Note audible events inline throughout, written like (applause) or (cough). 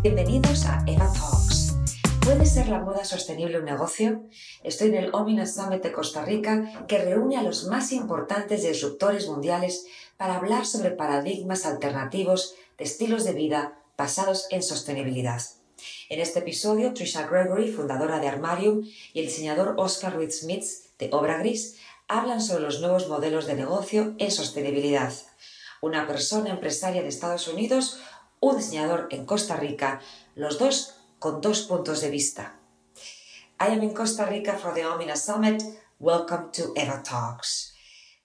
Bienvenidos a Eva Talks. ¿Puede ser la moda sostenible un negocio? Estoy en el Omina Summit de Costa Rica que reúne a los más importantes disruptores mundiales para hablar sobre paradigmas alternativos de estilos de vida basados en sostenibilidad. En este episodio, Trisha Gregory, fundadora de Armarium, y el diseñador Oscar Ruiz Smith de Obra Gris hablan sobre los nuevos modelos de negocio en sostenibilidad. Una persona empresaria de Estados Unidos un diseñador en Costa Rica, los dos con dos puntos de vista. I am in Costa Rica for the Omina Summit. Welcome to Eva Talks.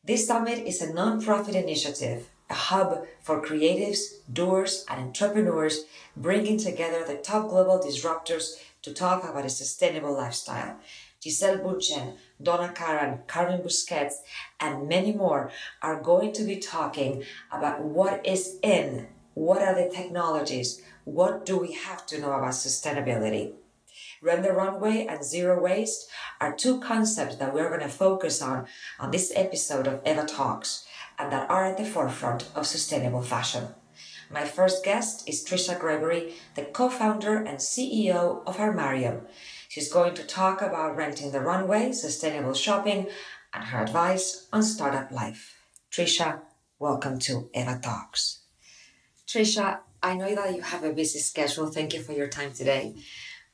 This summit is a non-profit initiative, a hub for creatives, doers, and entrepreneurs bringing together the top global disruptors to talk about a sustainable lifestyle. Giselle Bunchen, Donna Karan, Carmen Busquets, and many more are going to be talking about what is in what are the technologies? What do we have to know about sustainability? Run the Runway and Zero Waste are two concepts that we're going to focus on on this episode of Eva Talks and that are at the forefront of sustainable fashion. My first guest is Trisha Gregory, the co-founder and CEO of Armarium. She's going to talk about renting the runway, sustainable shopping, and her advice on startup life. Trisha, welcome to Eva Talks. Trisha, I know that you have a busy schedule. Thank you for your time today.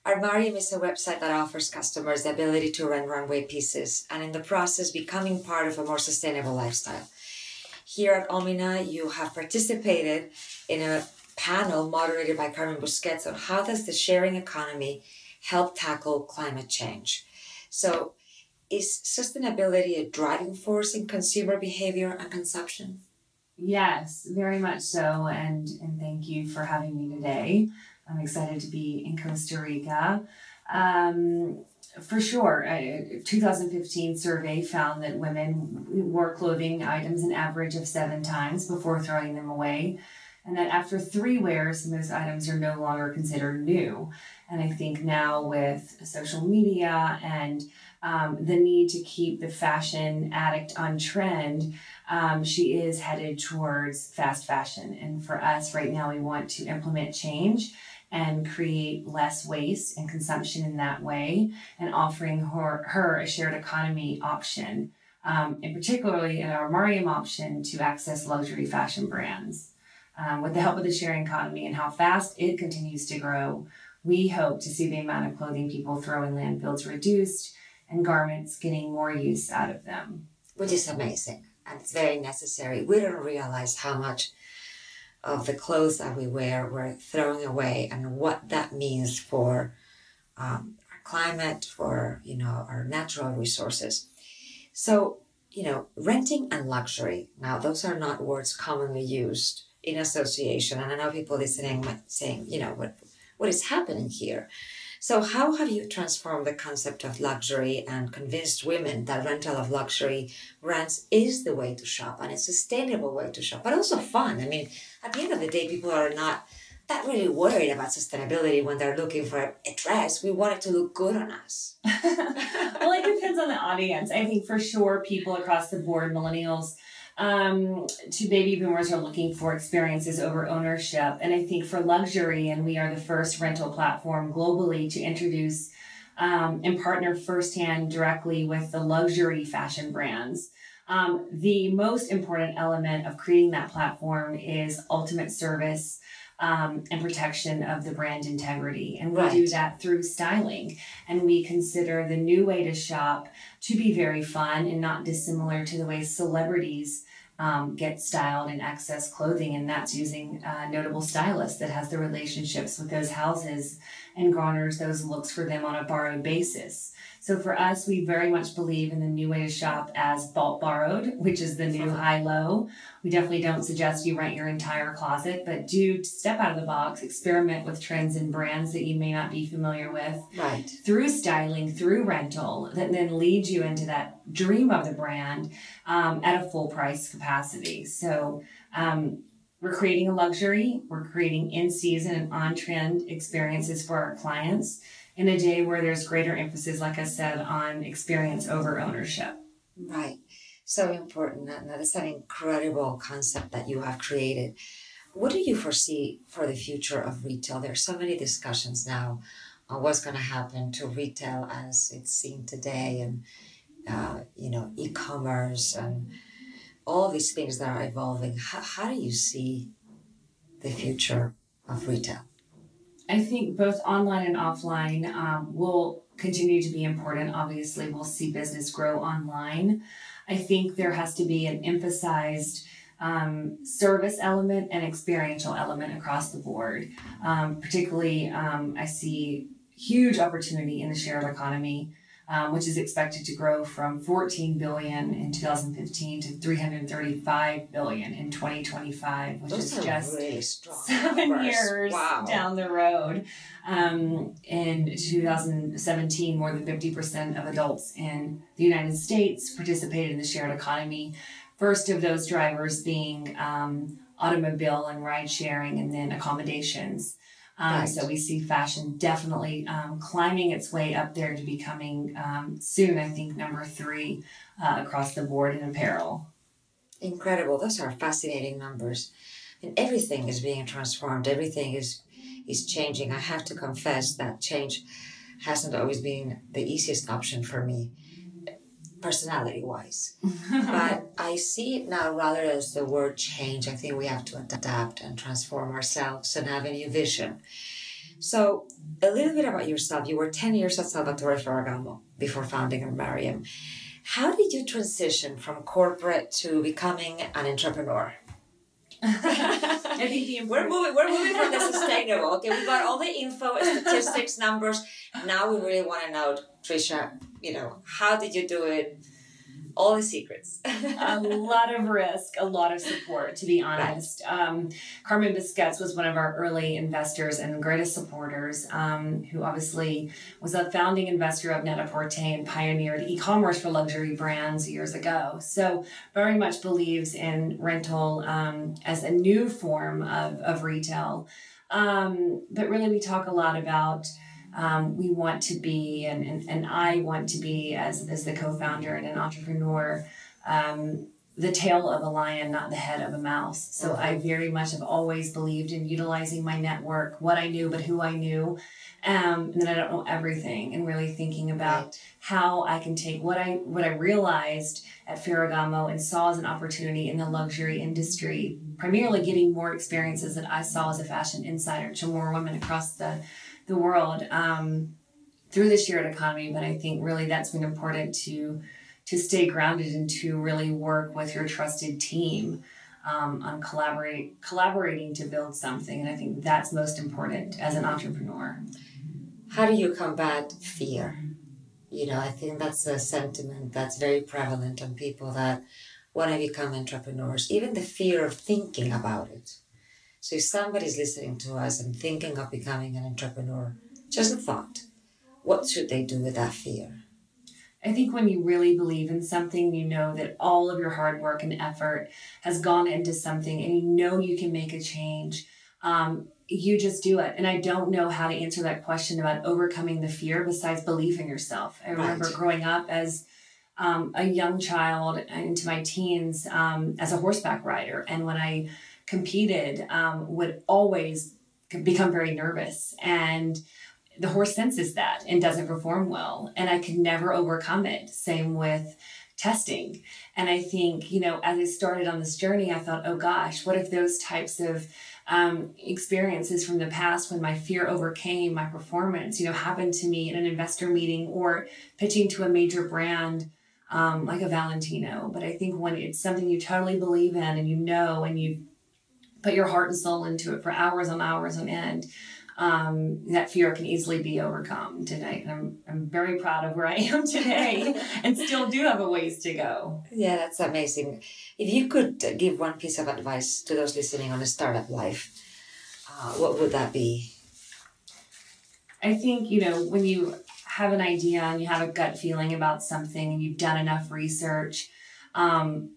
Armarium is a website that offers customers the ability to rent runway pieces and in the process becoming part of a more sustainable lifestyle. Here at Omina, you have participated in a panel moderated by Carmen Busquets on how does the sharing economy help tackle climate change. So, is sustainability a driving force in consumer behavior and consumption? Yes, very much so. And, and thank you for having me today. I'm excited to be in Costa Rica. Um, for sure, a 2015 survey found that women wore clothing items an average of seven times before throwing them away, and that after three wears, those items are no longer considered new. And I think now with social media and um, the need to keep the fashion addict on trend, um, she is headed towards fast fashion. And for us right now, we want to implement change and create less waste and consumption in that way and offering her, her a shared economy option, um, and particularly an Armarium option to access luxury fashion brands. Um, with the help of the sharing economy and how fast it continues to grow, we hope to see the amount of clothing people throw in landfills reduced and garments getting more use out of them. Which is amazing and it's very necessary. We don't realize how much of the clothes that we wear we're throwing away and what that means for um, our climate, for you know our natural resources. So you know, renting and luxury. Now, those are not words commonly used in association, and I know people listening might saying, you know, what what is happening here? So, how have you transformed the concept of luxury and convinced women that rental of luxury brands is the way to shop and a sustainable way to shop, but also fun? I mean, at the end of the day, people are not that really worried about sustainability when they're looking for a dress. We want it to look good on us. (laughs) well, it depends on the audience. I think for sure, people across the board, millennials, um, to baby boomers are looking for experiences over ownership. And I think for luxury, and we are the first rental platform globally to introduce um, and partner firsthand directly with the luxury fashion brands. Um, the most important element of creating that platform is ultimate service um, and protection of the brand integrity. And we right. do that through styling. And we consider the new way to shop to be very fun and not dissimilar to the way celebrities um, get styled in excess clothing, and that's using a notable stylist that has the relationships with those houses and garners those looks for them on a borrowed basis. So for us, we very much believe in the new way to shop as bought borrowed, which is the new high low. We definitely don't suggest you rent your entire closet, but do step out of the box, experiment with trends and brands that you may not be familiar with. Right. Through styling, through rental, that then leads you into that dream of the brand um, at a full price capacity. So um, we're creating a luxury, we're creating in season and on trend experiences for our clients in a day where there's greater emphasis, like I said, on experience over ownership. Right. So important. And that is an incredible concept that you have created. What do you foresee for the future of retail? There are so many discussions now on what's going to happen to retail as it's seen today, and uh, you know, e-commerce and all these things that are evolving. How, how do you see the future of retail? I think both online and offline um, will continue to be important. Obviously, we'll see business grow online. I think there has to be an emphasized um, service element and experiential element across the board. Um, particularly, um, I see huge opportunity in the shared economy um, which is expected to grow from 14 billion in 2015 to 335 billion in 2025, which Those is just really seven numbers. years wow. down the road. Um, in 2017, more than 50% of adults in the United States participated in the shared economy. First of those drivers being um, automobile and ride sharing, and then accommodations. Um, Right. So we see fashion definitely um, climbing its way up there to becoming um, soon, I think, number three uh, across the board in apparel. Incredible. Those are fascinating numbers. And everything is being transformed. Everything is is changing. I have to confess that change hasn't always been the easiest option for me, personality wise. (laughs) but I see it now rather as the word change. I think we have to adapt and transform ourselves and have a new vision. So, a little bit about yourself. You were 10 years at Salvatore Ferragamo before founding Mariam. How did you transition from corporate to becoming an entrepreneur? I think We're moving. We're moving from the sustainable. Okay, we got all the info, statistics, numbers. Now we really want to know, Trisha. You know, how did you do it? All the secrets. (laughs) a lot of risk, a lot of support, to be honest. Um, Carmen Biscuits was one of our early investors and greatest supporters, um, who obviously was a founding investor of Net-a-Porter and pioneered e-commerce for luxury brands years ago. So very much believes in rental um, as a new form of, of retail. Um, but really, we talk a lot about um, we want to be, and, and, and I want to be, as, as the co founder and an entrepreneur, um, the tail of a lion, not the head of a mouse. So I very much have always believed in utilizing my network, what I knew, but who I knew. Um, and then I don't know everything, and really thinking about Right. how I can take what I what I realized at Ferragamo and saw as an opportunity in the luxury industry, primarily getting more experiences that I saw as a fashion insider to more women across the the world um, through the shared economy. But I think really that's been important to to stay grounded and to really work with your trusted team um, on collaborate collaborating to build something. And I think that's most important as an entrepreneur. How do you combat fear? You know, I think that's a sentiment that's very prevalent on people that want to become entrepreneurs, even the fear of thinking about it. So if somebody's listening to us and thinking of becoming an entrepreneur, just a thought, what should they do with that fear? I think when you really believe in something, you know that all of your hard work and effort has gone into something and you know you can make a change. Um, you just do it. And I don't know how to answer that question about overcoming the fear besides belief in yourself. I remember Right. growing up as um, a young child into my teens um, as a horseback rider. And when I competed, um, would always become very nervous. And the horse senses that and doesn't perform well. And I could never overcome it. Same with testing. And I think, you know, as I started on this journey, I thought, oh gosh, what if those types of um, experiences from the past when my fear overcame my performance, you know, happened to me in an investor meeting or pitching to a major brand um, like a Valentino. But I think when it's something you totally believe in and you know and you put your heart and soul into it for hours on hours on end, um, that fear can easily be overcome today. And I'm, I'm very proud of where I am today (laughs) and still do have a ways to go. Yeah, that's amazing. If you could give one piece of advice to those listening on a startup life, uh, what would that be? I think, you know, when you have an idea and you have a gut feeling about something and you've done enough research um,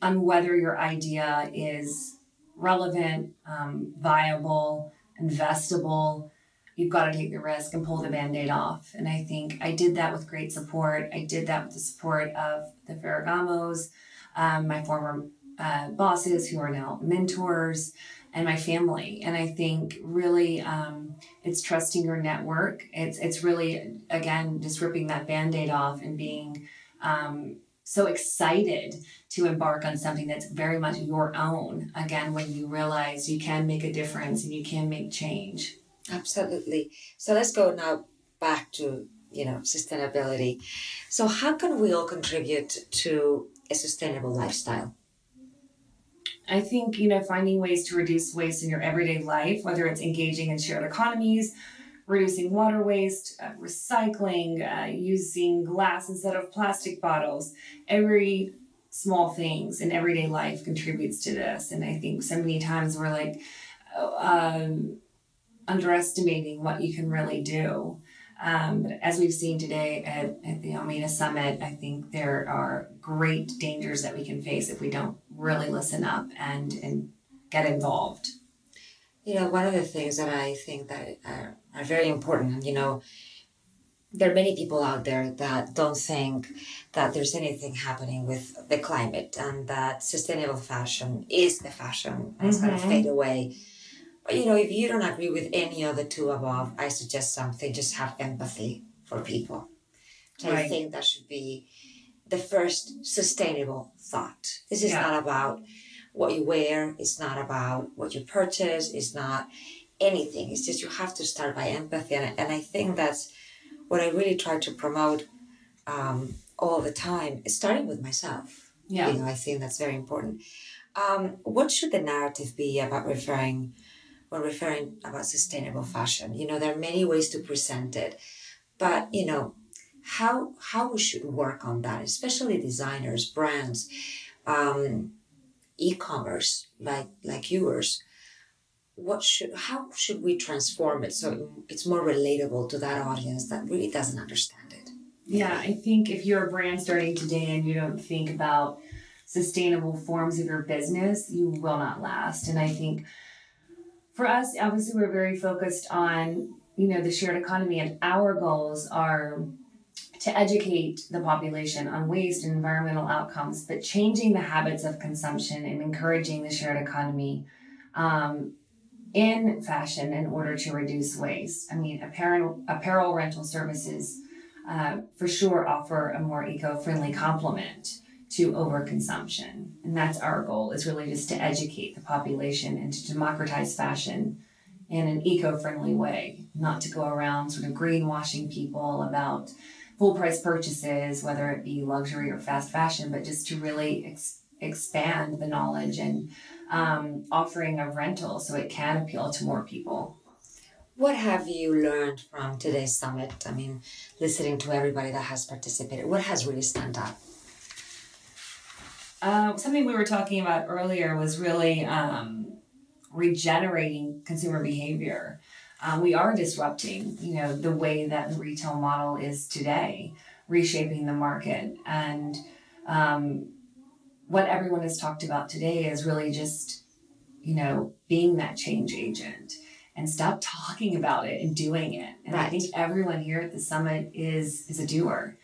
on whether your idea is relevant, um, viable, investable, you've got to take the risk and pull the band aid off. And I think I did that with great support. I did that with the support of the Ferragamos, um, my former uh, bosses who are now mentors and my family. And I think really um, it's trusting your network. It's it's really again just ripping that band-aid off and being um, so excited to embark on something that's very much your own. Again, when you realize you can make a difference and you can make change. Absolutely. So let's go now back to you know sustainability. So how can we all contribute to a sustainable lifestyle? I think, you know, finding ways to reduce waste in your everyday life, whether it's engaging in shared economies, reducing water waste, uh, recycling, uh, using glass instead of plastic bottles, every small things in everyday life contributes to this. And I think so many times we're like uh, um, underestimating what you can really do. Um, as we've seen today at, at the Omena Summit, I think there are great dangers that we can face if we don't really listen up and, and get involved. You know, one of the things that I think that are, are very important, you know, there are many people out there that don't think that there's anything happening with the climate and that sustainable fashion is the fashion and it's mm-hmm. going to fade away But you know, if you don't agree with any of the two above, I suggest something. Just have empathy for people. Right. I think that should be the first sustainable thought. This is yeah. not about what you wear. It's not about what you purchase. It's not anything. It's just you have to start by empathy, and, and I think that's what I really try to promote um, all the time. Starting with myself. Yeah. You know, I think that's very important. Um, what should the narrative be about referring? when referring about sustainable fashion. You know, there are many ways to present it, but you know, how how we should work on that, especially designers, brands, um, e-commerce like like yours. What should how should we transform it so it's more relatable to that audience that really doesn't understand it? Yeah, I think if you're a brand starting today and you don't think about sustainable forms of your business, you will not last. And I think for us, obviously, we're very focused on you know the shared economy, and our goals are to educate the population on waste and environmental outcomes, but changing the habits of consumption and encouraging the shared economy um, in fashion in order to reduce waste. I mean, apparel, apparel rental services uh, for sure offer a more eco-friendly complement to overconsumption. And that's our goal is really just to educate the population and to democratize fashion in an eco-friendly way, not to go around sort of greenwashing people about full price purchases, whether it be luxury or fast fashion, but just to really ex- expand the knowledge and um, offering a rental so it can appeal to more people. What have you learned from today's summit? I mean, listening to everybody that has participated, what has really stand out? Uh, something we were talking about earlier was really um, regenerating consumer behavior. Um, we are disrupting, you know, the way that the retail model is today, reshaping the market. And um, what everyone has talked about today is really just, you know, being that change agent and stop talking about it and doing it. And right. I think everyone here at the summit is is a doer.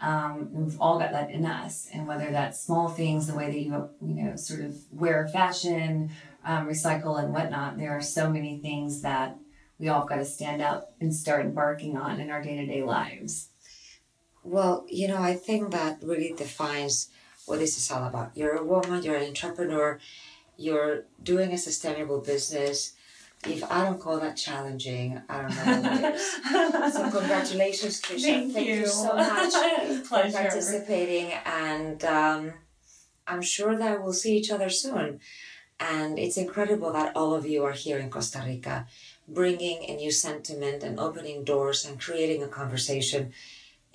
Um, we've all got that in us, and whether that's small things, the way that you you know sort of wear fashion, um, recycle, and whatnot. There are so many things that we all got to stand up and start embarking on in our day to day lives. Well, you know, I think that really defines what this is all about. You're a woman, you're an entrepreneur, you're doing a sustainable business, if I don't call that challenging, I don't know what is. so (laughs) congratulations, Trisha. Thank, Thank you. you. so much (laughs) for participating, and um, I'm sure that we'll see each other soon. And it's incredible that all of you are here in Costa Rica, bringing a new sentiment and opening doors and creating a conversation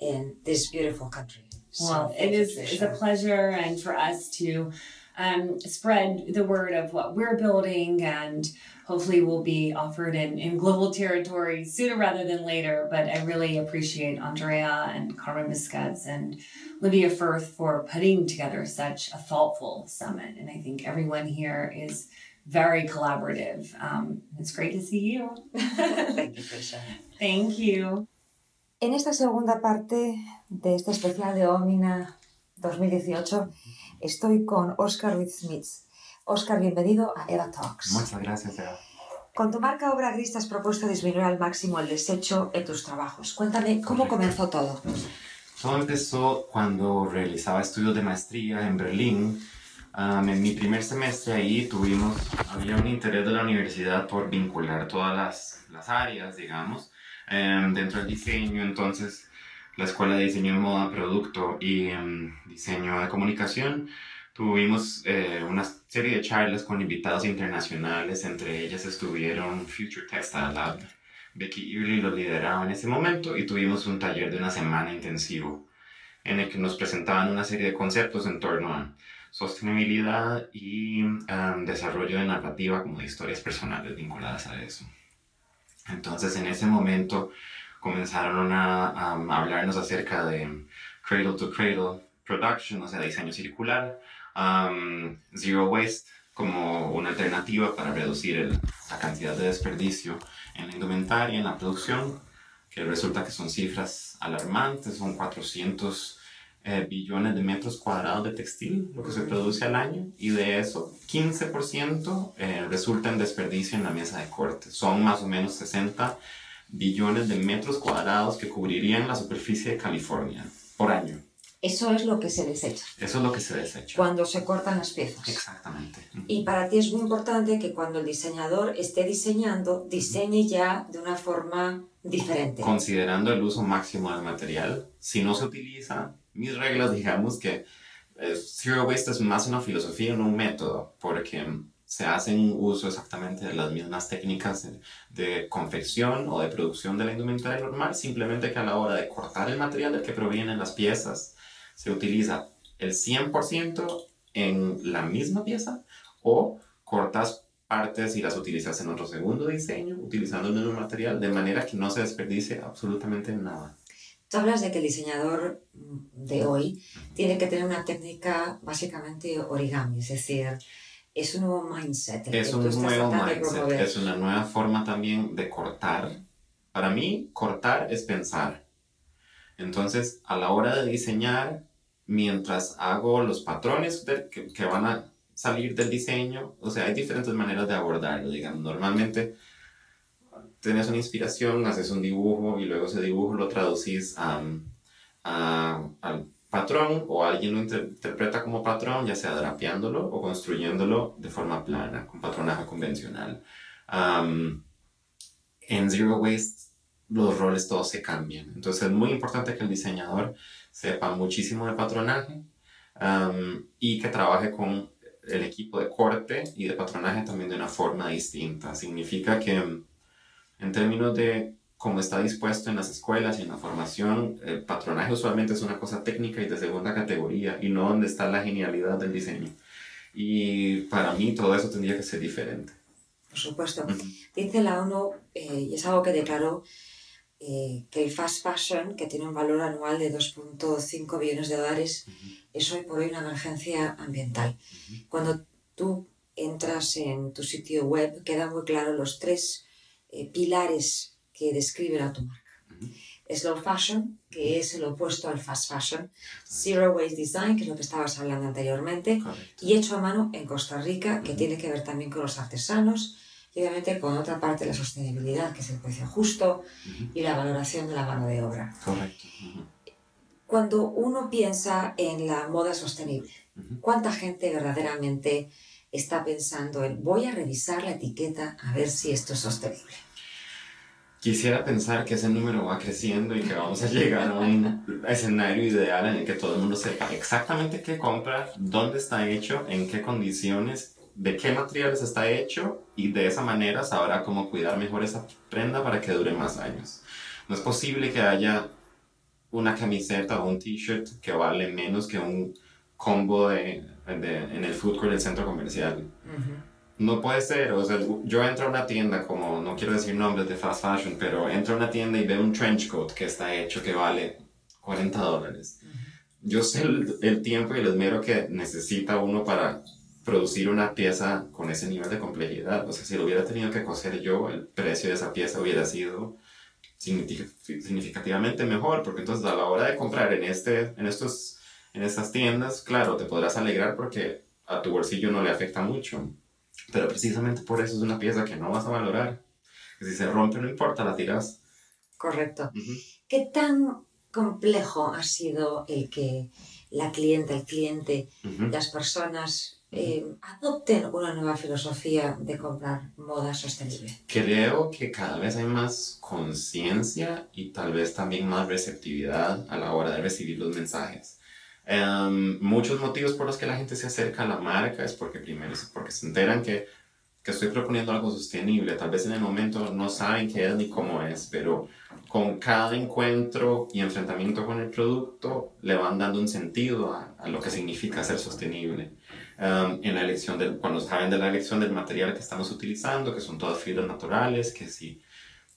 in this beautiful country. So well, it is it's a pleasure, and for us to um, spread the word of what we're building and hopefully will be offered in, in global territory sooner rather than later. But I really appreciate Andrea and Carmen Busquets and Lydia Firth for putting together such a thoughtful summit. And I think everyone here is very collaborative. Um, it's great to see you. Thank you. (laughs) Thank you. En esta segunda parte de este especial de Omina 2018 Estoy con Oscar Ruiz Smith. Oscar, bienvenido a Eva Talks. Muchas gracias, Eva. Con tu marca Obra Gris te has propuesto disminuir al máximo el desecho en tus trabajos. Cuéntame, ¿cómo comenzó todo? Todo empezó cuando realizaba estudios de maestría en Berlín. Um, en mi primer semestre ahí tuvimos, había un interés de la universidad por vincular todas las, las áreas, digamos, um, dentro del diseño. Entonces, la Escuela de Diseño de Moda, Producto y um, Diseño de Comunicación Tuvimos eh, una serie de charlas con invitados internacionales, entre ellas estuvieron Future Textile Lab. Becky Early lo lideraba en ese momento y tuvimos un taller de una semana intensivo en el que nos presentaban una serie de conceptos en torno a sostenibilidad y um, desarrollo de narrativa como de historias personales vinculadas a eso. Entonces en ese momento comenzaron a, hablarnos acerca de cradle to cradle production, o sea, diseño circular, zero waste como una alternativa para reducir la cantidad de desperdicio en la indumentaria, en la producción, que resulta que son cifras alarmantes, son 400 eh, billones de metros cuadrados de textil, lo que se produce al año, y de eso 15% eh, resulta en desperdicio en la mesa de corte. Son más o menos 60 billones de metros cuadrados que cubrirían la superficie de California por año. Eso es lo que se desecha. Eso es lo que se desecha. Cuando se cortan las piezas. Exactamente. Y para ti es muy importante que cuando el diseñador esté diseñando, diseñe ya de una forma diferente. Considerando el uso máximo del material, si no se utiliza, mis reglas, digamos que eh, Zero Waste es más una filosofía, no un método, porque se hacen uso exactamente de las mismas técnicas de, confección o de producción de la indumentaria normal, simplemente que a la hora de cortar el material del que provienen las piezas, se utiliza el 100% en la misma pieza o cortas partes y las utilizas en otro segundo diseño utilizando el mismo material de manera que no se desperdicie absolutamente nada. Tú hablas de que el diseñador de hoy tiene que tener una técnica básicamente origami, es decir, es un nuevo mindset. Es un nuevo mindset, es una nueva forma también de cortar. Para mí, cortar es pensar. Entonces, a la hora de diseñar, mientras hago los patrones que, van a salir del diseño. O sea, hay diferentes maneras de abordarlo, digamos. Normalmente tienes una inspiración, haces un dibujo y luego ese dibujo lo traducís a, al patrón o alguien lo interpreta como patrón, ya sea drapeándolo o construyéndolo de forma plana, con patronaje convencional. en Zero Waste los roles todos se cambian. Entonces es muy importante que el diseñador sepa muchísimo de patronaje y que trabaje con el equipo de corte y de patronaje también de una forma distinta. Significa que en términos de cómo está dispuesto en las escuelas y en la formación, el patronaje usualmente es una cosa técnica y de segunda categoría y no donde está la genialidad del diseño. Y para mí todo eso tendría que ser diferente. Por supuesto. Dice la ONU, eh, y es algo que declaró, eh, que el fast fashion, que tiene un valor anual de 2.5 billones de dólares, es hoy por hoy una emergencia ambiental. Cuando tú entras en tu sitio web, quedan muy claros los tres eh, pilares que describen a tu marca. Slow fashion, que es el opuesto al fast fashion, zero waste design, que es lo que estabas hablando anteriormente, y hecho a mano en Costa Rica, que tiene que ver también con los artesanos, y obviamente con otra parte la sostenibilidad, que es el precio justo y la valoración de la mano de obra. Correcto. Cuando uno piensa en la moda sostenible, ¿cuánta gente verdaderamente está pensando en voy a revisar la etiqueta a ver si esto es sostenible? Quisiera pensar que ese número va creciendo y que vamos a llegar a un escenario ideal en el que todo el mundo sepa exactamente qué compra, dónde está hecho, en qué condiciones de qué materiales está hecho y de esa manera sabrá cómo cuidar mejor esa prenda para que dure más años. No es posible que haya una camiseta o un t-shirt que vale menos que un combo de, en el food court del centro comercial. No puede ser, o sea, yo entro a una tienda como, no quiero decir nombres de fast fashion, pero entro a una tienda y veo un trench coat que está hecho que vale 40 dólares. Yo sé el, el tiempo y el esmero que necesita uno para producir una pieza con ese nivel de complejidad. O sea, si lo hubiera tenido que coser yo, el precio de esa pieza hubiera sido significativamente mejor, porque entonces a la hora de comprar en, este, en estos en estas tiendas, claro, te podrás alegrar porque a tu bolsillo no le afecta mucho, pero precisamente por eso es una pieza que no vas a valorar. Que si se rompe no importa, la tiras. Correcto. ¿Qué tan complejo ha sido el que la clienta, el cliente, las personas eh, adopten una nueva filosofía de comprar moda sostenible? Creo que cada vez hay más conciencia y tal vez también más receptividad a la hora de recibir los mensajes. Em, muchos motivos por los que la gente se acerca a la marca es porque primero porque se enteran que, que estoy proponiendo algo sostenible. Tal vez en el momento no saben qué es ni cómo es, pero con cada encuentro y enfrentamiento con el producto le van dando un sentido a, lo que significa ser sostenible. Um, en la elección del, cuando saben de la elección del material que estamos utilizando, que son todas fibras naturales, que si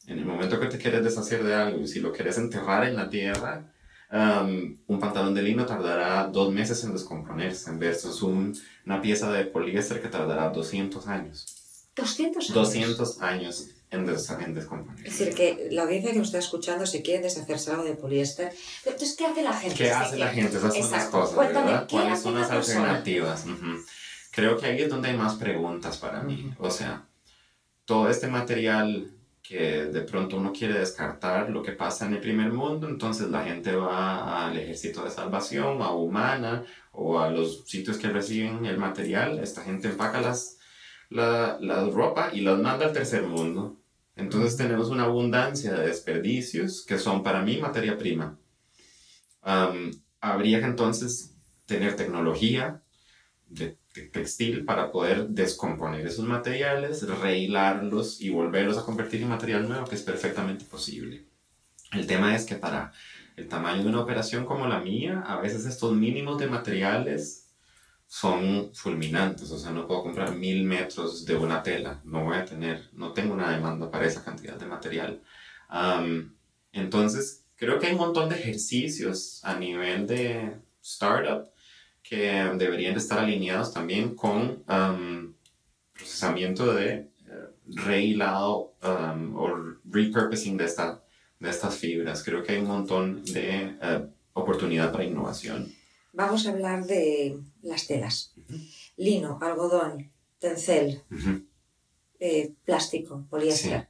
en el momento que te quieres deshacer de algo y si lo quieres enterrar en la tierra, um, un pantalón de lino tardará dos meses en descomponerse versus un, una pieza de poliéster que tardará 200 años. 200 años. 200 años en, des en descomponer. Es decir, que la audiencia que nos está escuchando, si quiere deshacerse algo de poliéster, entonces, ¿qué hace la gente? ¿Qué hace la gente? Esas son las cosas, Cuéntame, ¿verdad? ¿qué ¿Cuáles son las alternativas? Ujú. Creo que ahí es donde hay más preguntas para mí. O sea, todo este material de pronto uno quiere descartar lo que pasa en el primer mundo, entonces la gente va al ejército de salvación, a Humana o a los sitios que reciben el material. Esta gente empaca las, la, ropa y las manda al tercer mundo. Entonces tenemos una abundancia de desperdicios que son para mí materia prima. Habría que entonces tener tecnología de textil para poder descomponer esos materiales, rehilarlos y volverlos a convertir en material nuevo, que es perfectamente posible. El tema es que para el tamaño de una operación como la mía, a veces estos mínimos de materiales son fulminantes, o sea, no puedo comprar mil metros de una tela, no voy a tener, no tengo una demanda para esa cantidad de material. Am, entonces, creo que hay un montón de ejercicios a nivel de startup que deberían de estar alineados también con am, procesamiento de eh, rehilado am, o repurposing de, esta, de estas fibras. Creo que hay un montón de eh, oportunidad para innovación. Vamos a hablar de las telas. Lino, algodón, tencel, eh, plástico, poliéster.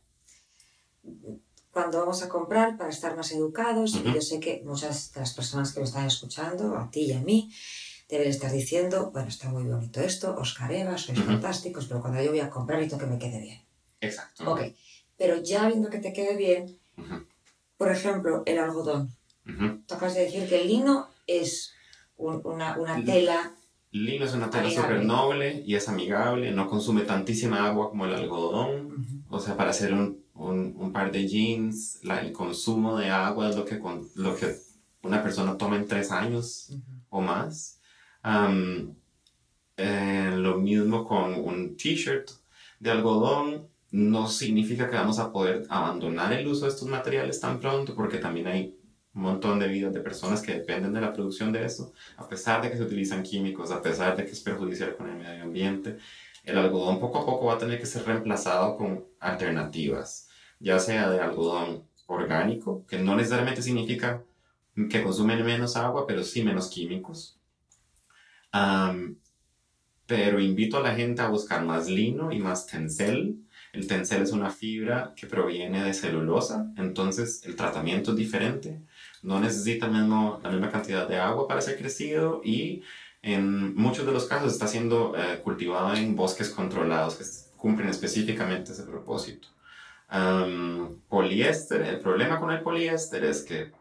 Cuando vamos a comprar para estar más educados, yo sé que muchas de las personas que me están escuchando, a ti y a mí, deben estar diciendo, bueno, está muy bonito esto, Oscar Eva, sois Ujú. fantásticos, pero cuando yo voy a comprar necesito que me quede bien. Exacto. Ok, pero ya viendo que te quede bien, Ujú, por ejemplo, el algodón. ujú. Tú acabas de decir que el lino es un- una, una tela Lino es una tela súper noble y es amigable, no consume tantísima agua como el algodón. O sea, para hacer un, un, un par de jeans, la- el consumo de agua es lo que, con- lo que una persona toma en tres años o más. Am, eh, lo mismo con un t-shirt de algodón. No significa que vamos a poder abandonar el uso de estos materiales tan pronto, porque también hay un montón de vidas de personas que dependen de la producción de esto, a pesar de que se utilizan químicos, a pesar de que es perjudicial con el medio ambiente. El algodón poco a poco va a tener que ser reemplazado con alternativas, ya sea de algodón orgánico, que no necesariamente significa que consumen menos agua, pero sí menos químicos. Am, pero invito a la gente a buscar más lino y más tencel. El tencel es una fibra que proviene de celulosa, entonces el tratamiento es diferente. No necesita mismo, la misma cantidad de agua para ser crecido y en muchos de los casos está siendo eh, cultivado en bosques controlados que cumplen específicamente ese propósito. Am, poliéster, el problema con el poliéster es que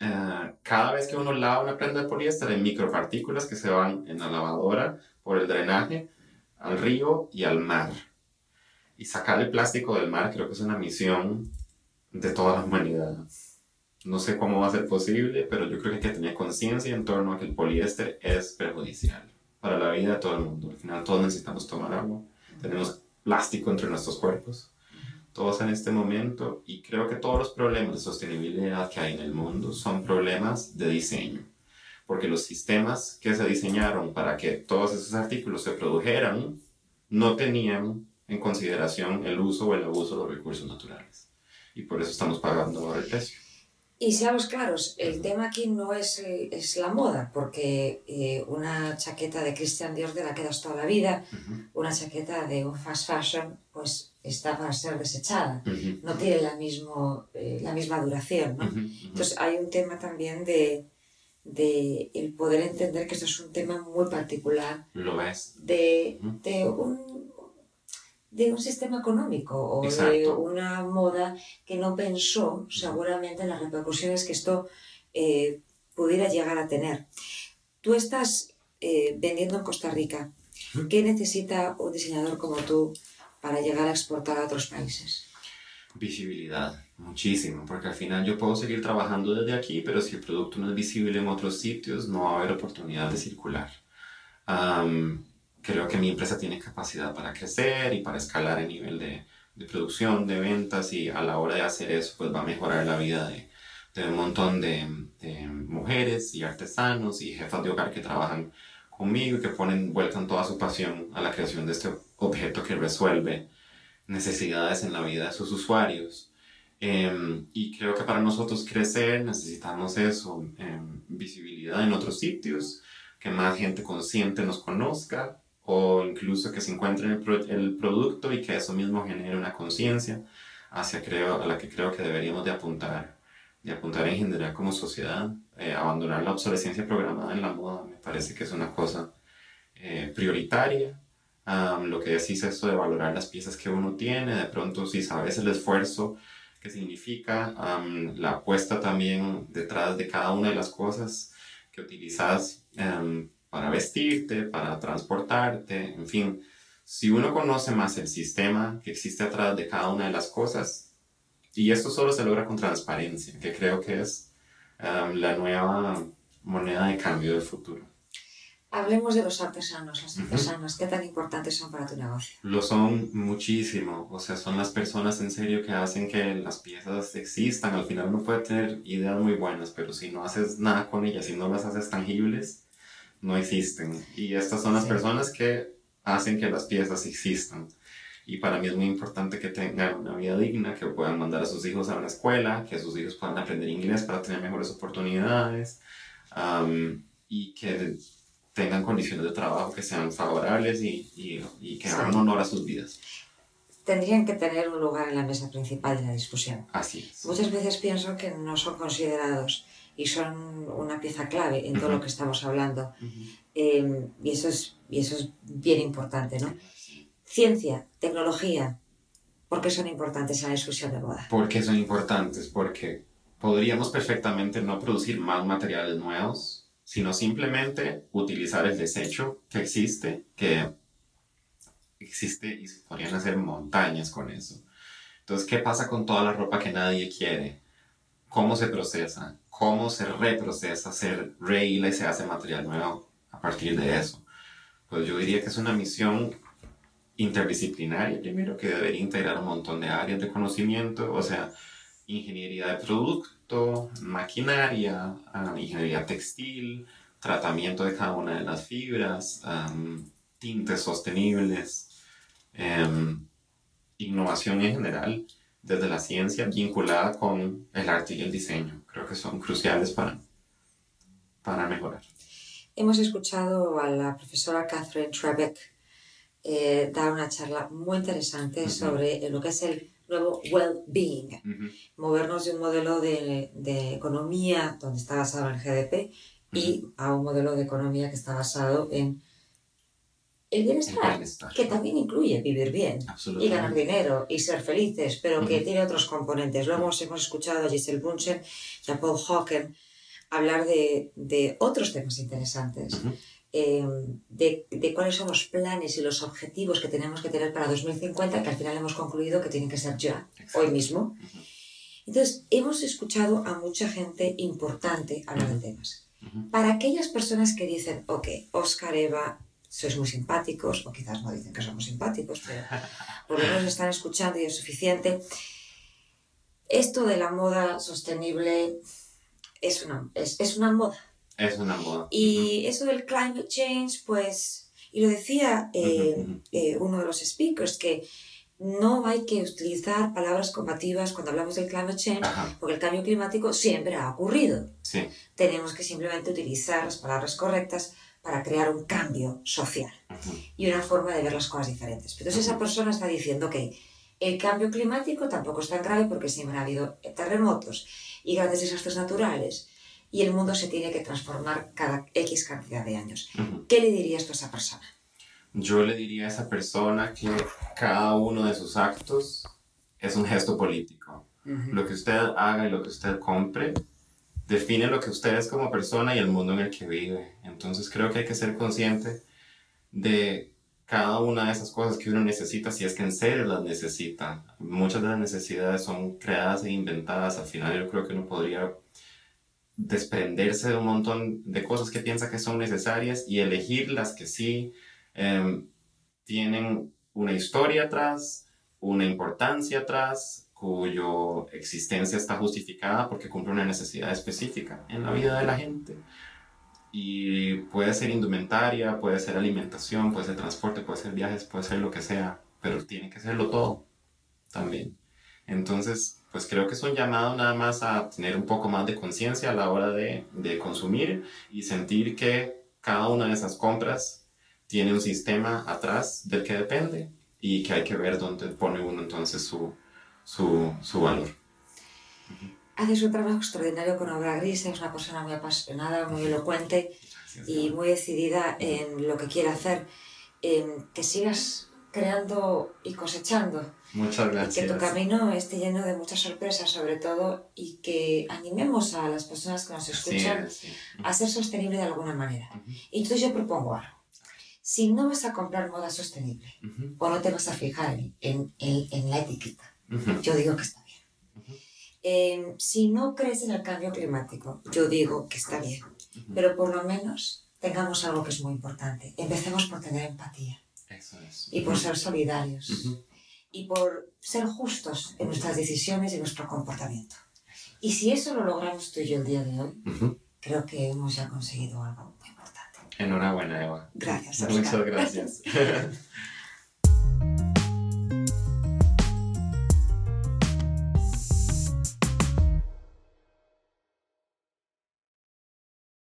eh, cada vez que uno lava una prenda de poliéster hay micropartículas que se van en la lavadora por el drenaje al río y al mar. Y sacar el plástico del mar creo que es una misión de toda la humanidad. No sé cómo va a ser posible, pero yo creo que hay que tener conciencia en torno a que el poliéster es perjudicial para la vida de todo el mundo. Al final todos necesitamos tomar agua, tenemos plástico entre nuestros cuerpos, todos en este momento, y creo que todos los problemas de sostenibilidad que hay en el mundo son problemas de diseño, porque los sistemas que se diseñaron para que todos esos artículos se produjeran no tenían en consideración el uso o el abuso de los recursos naturales. Y por eso estamos pagando ahora el precio. Y seamos claros, el tema aquí no es, eh, es la moda, porque eh, una chaqueta de Christian Dior te la quedas toda la vida, una chaqueta de un fast fashion, pues está para ser desechada, no tiene la, mismo, eh, la misma duración. ¿no? Entonces hay un tema también de, de el poder entender que esto es un tema muy particular. Lo ves. De, de un de un sistema económico o de una moda que no pensó seguramente en las repercusiones que esto eh, pudiera llegar a tener. Tú estás eh, vendiendo en Costa Rica. ¿Qué necesita un diseñador como tú para llegar a exportar a otros países? Visibilidad, muchísimo, porque al final yo puedo seguir trabajando desde aquí, pero si el producto no es visible en otros sitios, no va a haber oportunidad de circular creo que mi empresa tiene capacidad para crecer y para escalar el nivel de, de, producción, de ventas y a la hora de hacer eso pues va a mejorar la vida de, de un montón de, de, mujeres y artesanos y jefas de hogar que trabajan conmigo y que ponen, vuelcan toda su pasión a la creación de este objeto que resuelve necesidades en la vida de sus usuarios. Em, y creo que para nosotros crecer necesitamos eso, em, visibilidad en otros sitios, que más gente consciente nos conozca o incluso que se encuentre el, el producto y que eso mismo genere una conciencia hacia creo, a la que creo que deberíamos de apuntar, de apuntar en general como sociedad, eh, abandonar la obsolescencia programada en la moda, me parece que es una cosa eh, prioritaria. lo que decís esto de valorar las piezas que uno tiene, de pronto si sabes el esfuerzo que significa, la apuesta también detrás de cada una de las cosas que utilizas para vestirte, para transportarte, en fin. Si uno conoce más el sistema que existe atrás de cada una de las cosas, y esto solo se logra con transparencia, que creo que es um, la nueva moneda de cambio del futuro. Hablemos de los artesanos, las artesanas, ¿qué tan importantes son para tu negocio? Lo son muchísimo, o sea, son las personas en serio que hacen que las piezas existan. Al final uno puede tener ideas muy buenas, pero si no haces nada con ellas, si no las haces tangibles, no existen. Y estas son las personas que hacen que las piezas existan. Y para mí es muy importante que tengan una vida digna, que puedan mandar a sus hijos a una escuela, que sus hijos puedan aprender inglés para tener mejores oportunidades y que tengan condiciones de trabajo que sean favorables y, y, y que hagan honor a sus vidas. Tendrían que tener un lugar en la mesa principal de la discusión. Así es. Muchas veces pienso que no son considerados y son una pieza clave en todo lo que estamos hablando. Em, y, eso es, y eso es bien importante, ¿no? Ciencia, tecnología, ¿por qué son importantes en la discusión de moda? ¿Por qué son importantes? Porque podríamos perfectamente no producir más materiales nuevos, sino simplemente utilizar el desecho que existe, que existe y se podrían hacer montañas con eso. Entonces, ¿qué pasa con toda la ropa que nadie quiere? ¿Cómo se procesa? Cómo se reprocesa, se rehila y se hace material nuevo a partir de eso. Pues yo diría que es una misión interdisciplinaria, primero, que debería integrar un montón de áreas de conocimiento, o sea, ingeniería de producto, maquinaria, ah, ingeniería textil, tratamiento de cada una de las fibras, tintes sostenibles, em, innovación en general desde la ciencia vinculada con el arte y el diseño. Creo que son cruciales para, para mejorar. Hemos escuchado a la profesora Catherine Trebeck eh, dar una charla muy interesante sobre lo que es el nuevo well-being, movernos de un modelo de, de, economía donde está basado en el GDP y a un modelo de economía que está basado en el bienestar, que también incluye vivir bien y ganar dinero y ser felices, pero que tiene otros componentes. Luego hemos, hemos escuchado a Giselle Bunchen y a Paul Hawken hablar de, de otros temas interesantes, em, de, de, cuáles son los planes y los objetivos que tenemos que tener para 2050, que al final hemos concluido que tienen que ser ya, hoy mismo. Entonces, hemos escuchado a mucha gente importante hablar de temas. Para aquellas personas que dicen, ok, Oscar, Eva, sois muy simpáticos, o quizás no dicen que somos simpáticos, pero por lo menos están escuchando y es suficiente. Esto de la moda sostenible es una, es, es una moda. Es una moda. Y eso del climate change, pues, y lo decía eh, eh, uno de los speakers, que no hay que utilizar palabras combativas cuando hablamos del climate change, Ajá. porque el cambio climático siempre ha ocurrido. Sí. Tenemos que simplemente utilizar las palabras correctas para crear un cambio social y una forma de ver las cosas diferentes. Pero Entonces esa persona está diciendo que el cambio climático tampoco es tan grave porque siempre ha habido terremotos y grandes desastres naturales y el mundo se tiene que transformar cada X cantidad de años. ¿Qué le dirías tú a esa persona? Yo le diría a esa persona que cada uno de sus actos es un gesto político. Lo que usted haga y lo que usted compre define lo que usted es como persona y el mundo en el que vive. Entonces creo que hay que ser consciente de cada una de esas cosas que uno necesita si es que en serio las necesita. Muchas de las necesidades son creadas e inventadas. Al final yo creo que uno podría desprenderse de un montón de cosas que piensa que son necesarias y elegir las que sí em, tienen una historia atrás, una importancia atrás, cuya existencia está justificada porque cumple una necesidad específica en la vida de la gente. Y puede ser indumentaria, puede ser alimentación, puede ser transporte, puede ser viajes, puede ser lo que sea, pero tiene que serlo todo también. Entonces, pues creo que es un llamado nada más a tener un poco más de conciencia a la hora de, de consumir y sentir que cada una de esas compras tiene un sistema atrás del que depende y que hay que ver dónde pone uno entonces su, su, su valor. Haces un trabajo extraordinario con Obra Gris, es una persona muy apasionada, muy elocuente Gracias. y muy decidida en lo que quiere hacer. En que sigas creando y cosechando Muchas y gracias. que tu camino esté lleno de muchas sorpresas sobre todo y que animemos a las personas que nos Sí, escuchan sí. a ser sostenible de alguna manera. Ujú, Y entonces yo propongo algo. Si no vas a comprar moda sostenible ujú, o no te vas a fijar en- en- en la etiqueta, yo digo que está bien. Eh, si no crees en el cambio climático, yo digo que está bien. Pero por lo menos tengamos algo que es muy importante. Empecemos por tener empatía Eso es. y por ser solidarios y por ser justos en nuestras decisiones y nuestro comportamiento. Y si eso lo logramos tú y yo el día de hoy, creo que hemos ya conseguido algo muy importante. Enhorabuena, Eva. Gracias, Muchas Oscar. gracias. (laughs) (laughs)